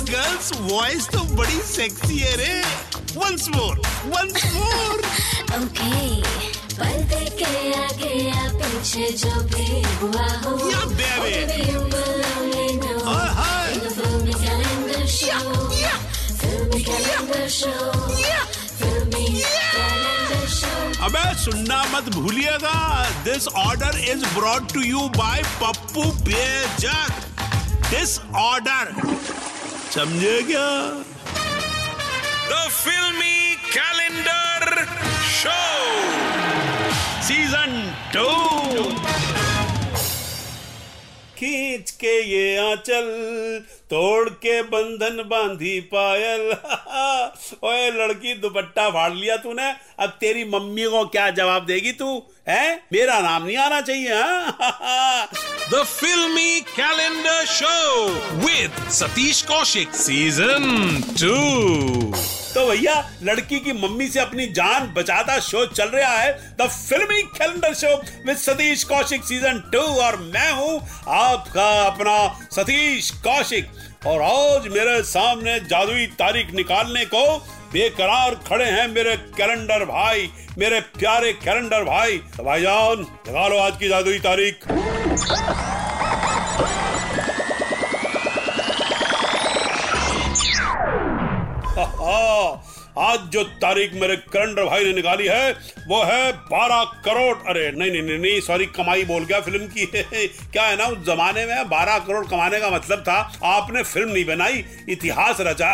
यार girls voice तो बड़ी सेक्सी है रे। Once more once more okay पलते के आगे या पीछे जो भी हुआ हो या बेबी सुनना मत भूलिएगा। This order is brought to you by Pappu Bejak this order समझे क्या? The filmy calendar show season two खींच के ये आंचल तोड़ के बंधन बांधी पायल। ओए, लड़की, दुपट्टा फाड़ लिया तूने। अब तेरी मम्मी को क्या जवाब देगी तू, है? मेरा नाम नहीं आना चाहिए the filmy calendar show with Satish Kaushik season two 2. तो भैया, लड़की की मम्मी से अपनी जान बचाता शो चल रहा है the filmy calendar show with Satish Kaushik season two और मैं हूँ आपका अपना सतीश कौशिक। और आज मेरे सामने जादुई तारीख निकालने को बेकरार खड़े हैं मेरे कैलेंडर भाई, मेरे प्यारे कैलेंडर भाई। तो भाईजान निकालो आज की जादुई तारीख। आज जो तारीख मेरे कैलेंडर भाई ने निकाली है वो है बारह करोड़। अरे नहीं नहीं नहीं, नहीं सॉरी कमाई बोल गया फ़िल्म की। क्या है ना उस जमाने में बारह करोड़ कमाने का मतलब था आपने फ़िल्म नहीं बनाई इतिहास रचा।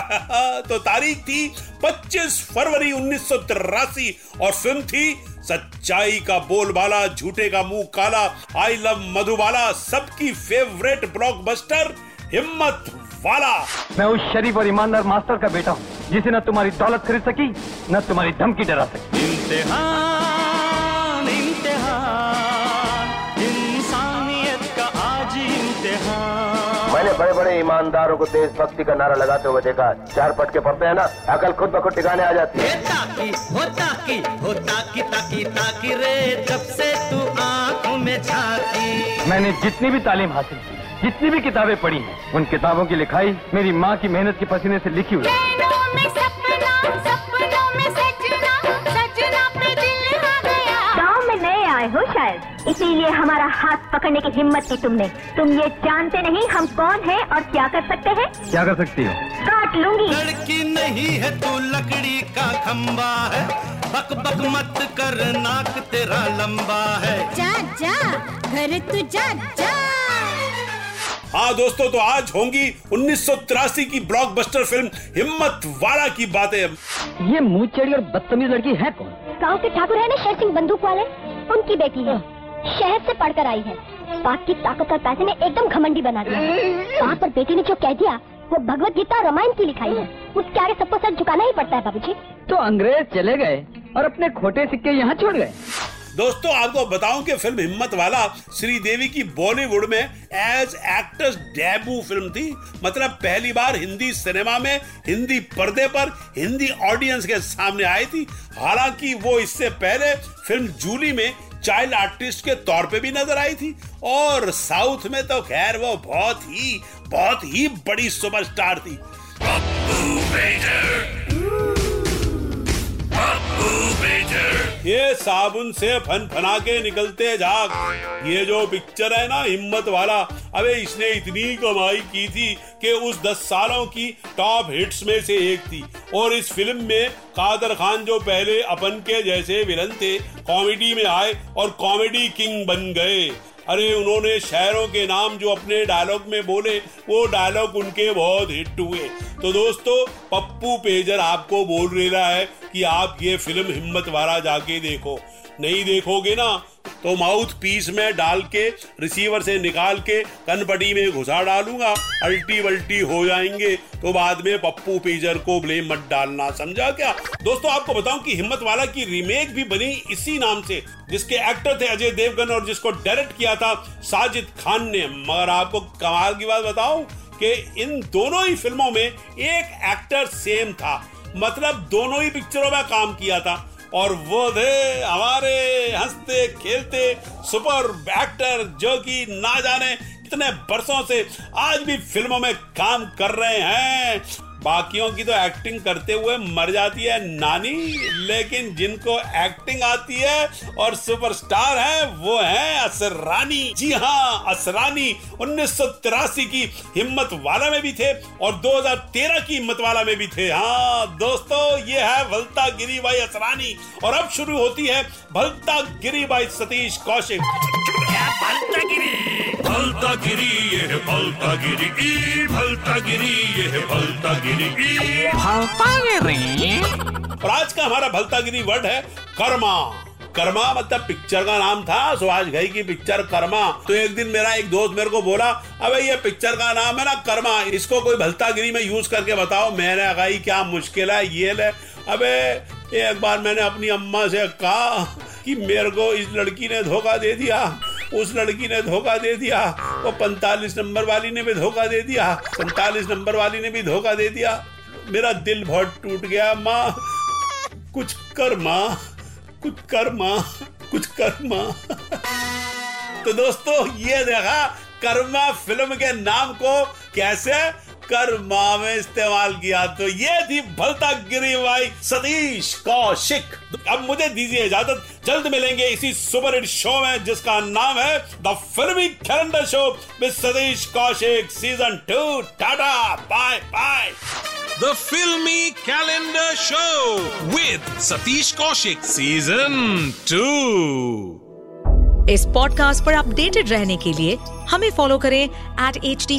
तो तारीख थी 25 फरवरी उन्नीस सौ तिरासी और फ़िल्म थी सच्चाई का बोलबाला झूठे का मुँह काला आई लव मधुबाला सबकी फेवरेट ब्लॉकबस्टर हिम्मत वाला। मैं उस शरीफ और ईमानदार मास्टर का बेटा हूँ। जिसे न तुम्हारी दौलत खरीद सकी न तुम्हारी धमकी डरा सकी। इम्तिहान इम्तिहान इंसानियत का आज इम्तिहान। मैंने बड़े बड़े ईमानदारों को देशभक्ति का नारा लगाते हुए देखा चार पटके पड़ते हैं ना अकल खुद ब खुद ठिकाने आ जाती है। ताकी होता की होता की ताकी ताकी रे जब से तू आँखों में झांकी। मैंने जितनी भी तालीम हासिल की जितनी भी किताबें पढ़ी हैं उन किताबों की लिखाई मेरी माँ की मेहनत के पसीने से लिखी हुई गाँव में सपना सपनों में सजना सजना पे दिल आ गया। गाँव में नए आए हो शायद। इसीलिए हमारा हाथ पकड़ने की हिम्मत की तुमने। तुम ये जानते नहीं हम कौन हैं और क्या कर सकते हैं? क्या कर सकती हो? काट लूँगी। लड़की नहीं है तू लकड़ी का खम्बा है। बक बक मत कर नाक तेरा लंबा है। जा जा घर तू जा जा। हाँ दोस्तों तो आज होंगी 1983 की ब्लॉकबस्टर फ़िल्म हिम्मत वाला की बातें। ये मुँह चढ़ी और बदतमीज लड़की है कौन? गाँव के ठाकुर है ना शेर सिंह बंदूक वाले? उनकी बेटी है। शहर से पढ़कर आई है। बाप की ताकत और पैसे ने एकदम घमंडी बना दिया। बाप और बेटी ने जो कह दिया वो भगवत गीता रामायण की लिखाई है। उसके आगे सबको सर झुकाना ही पड़ता है बाबूजी। तो अंग्रेज़ चले गए और अपने खोटे सिक्के यहाँ छोड़ गए। दोस्तों, आपको बताऊँ कि फ़िल्म हिम्मत वाला श्रीदेवी की बॉलीवुड में एज एक्ट्रेस डेब्यू फ़िल्म थी। मतलब पहली बार हिंदी सिनेमा में हिंदी पर्दे पर हिंदी ऑडियंस के सामने आई थी। हालाँकि वो इससे पहले फ़िल्म जूली में चाइल्ड आर्टिस्ट के तौर पे भी नज़र आई थी। और साउथ में तो खैर वो बहुत ही बहुत ही बड़ी सुपरस्टार थी। ये साबुन से फन फना के निकलते झाग। ये जो पिक्चर है ना, हिम्मत वाला। अबे, इसने इतनी कमाई की थी कि उस 10 सालों की टॉप हिट्स में से एक थी। और इस फ़िल्म में कादर खान जो पहले अपन के जैसे विलन थे कॉमेडी में आए और कॉमेडी किंग बन गए। अरे उन्होंने शहरों के नाम जो अपने डायलॉग में बोले, वो डायलॉग उनके बहुत हिट हुए। तो दोस्तों, पप्पू पेजर आपको बोल रहा है कि आप ये फ़िल्म हिम्मत वाला जाके देखो। नहीं देखोगे ना तो माउथ पीस में डाल के रिसीवर से निकाल के, कनपटी में घुसा डालूँगा। अल्टी वल्टी हो जाएँगे। तो बाद में पप्पू पेजर को ब्लेम मत डालना, समझा क्या? दोस्तों, आपको बताऊँ कि हिम्मत वाला की रीमेक भी बनी इसी नाम से, जिसके एक्टर थे अजय देवगन और जिसको डायरेक्ट किया था साजिद खान ने। मगर आपको कमाल की बात बताऊँ कि इन दोनों ही फ़िल्मों में एक एक्टर सेम था। मतलब दोनों ही पिक्चरों में काम किया था। और वो थे हमारे हँसते, खेलते सुपर एक्टर जो कि ना जाने कितने बरसों से आज भी फ़िल्मों में काम कर रहे हैं। बाकियों की तो एक्टिंग करते हुए मर जाती है नानी, लेकिन जिनको एक्टिंग आती है और सुपरस्टार है, वो है असरानी। जी हाँ असरानी उन्नीस सौ तिरासी की हिम्मत वाला में भी थे और 2013 की हिम्मत वाला में भी थे। हाँ दोस्तों, ये है भलता गिरी बाई असरानी। और अब शुरू होती है भलता गिरी बाई सतीश कौशिक। भलता गिरी भलता गिरी ये भलता गिरी ई भलता गिरी ये है भलता गिरी ई भलता गिरी और आज का हमारा भलतागिरी वर्ड है कर्मा। कर्मा मतलब पिक्चर का नाम था सुभाष घई की पिक्चर कर्मा। तो एक दिन मेरा एक दोस्त मेरे को बोला अबे ये पिक्चर का नाम है ना कर्मा। इसको कोई भलतागिरी में यूज़ करके बताओ। मैंने कहा क्या मुश्किल है? ये ले। अबे एक बार मैंने अपनी अम्मा से कहा कि मेरे को इस लड़की ने धोखा दे दिया। उस लड़की ने धोखा दे दिया। वो पैंतालीस नंबर वाली ने भी धोखा दे दिया। पैंतालीस नंबर वाली ने भी धोखा दे दिया। मेरा दिल बहुत टूट गया, माँ। कुछ कर, माँ। कुछ कर, माँ। कुछ कर, माँ। तो दोस्तों, ये देखा कर्मा फ़िल्म के नाम को कैसे कर्मा में इस्तेमाल किया। तो ये थी भलता गिरी भाई सतीश कौशिक। अब मुझे दीजिए इजाज़त। जल्द मिलेंगे इसी सुपर हिट शो में जिसका नाम है the filmy calendar show with Satish Kaushik season two. Tata bye bye. The Filmy Calendar Show with Satish Kaushik Season 2. इस पॉडकास्ट पर अपडेटेड रहने के लिए हमें फॉलो करें एट एच डी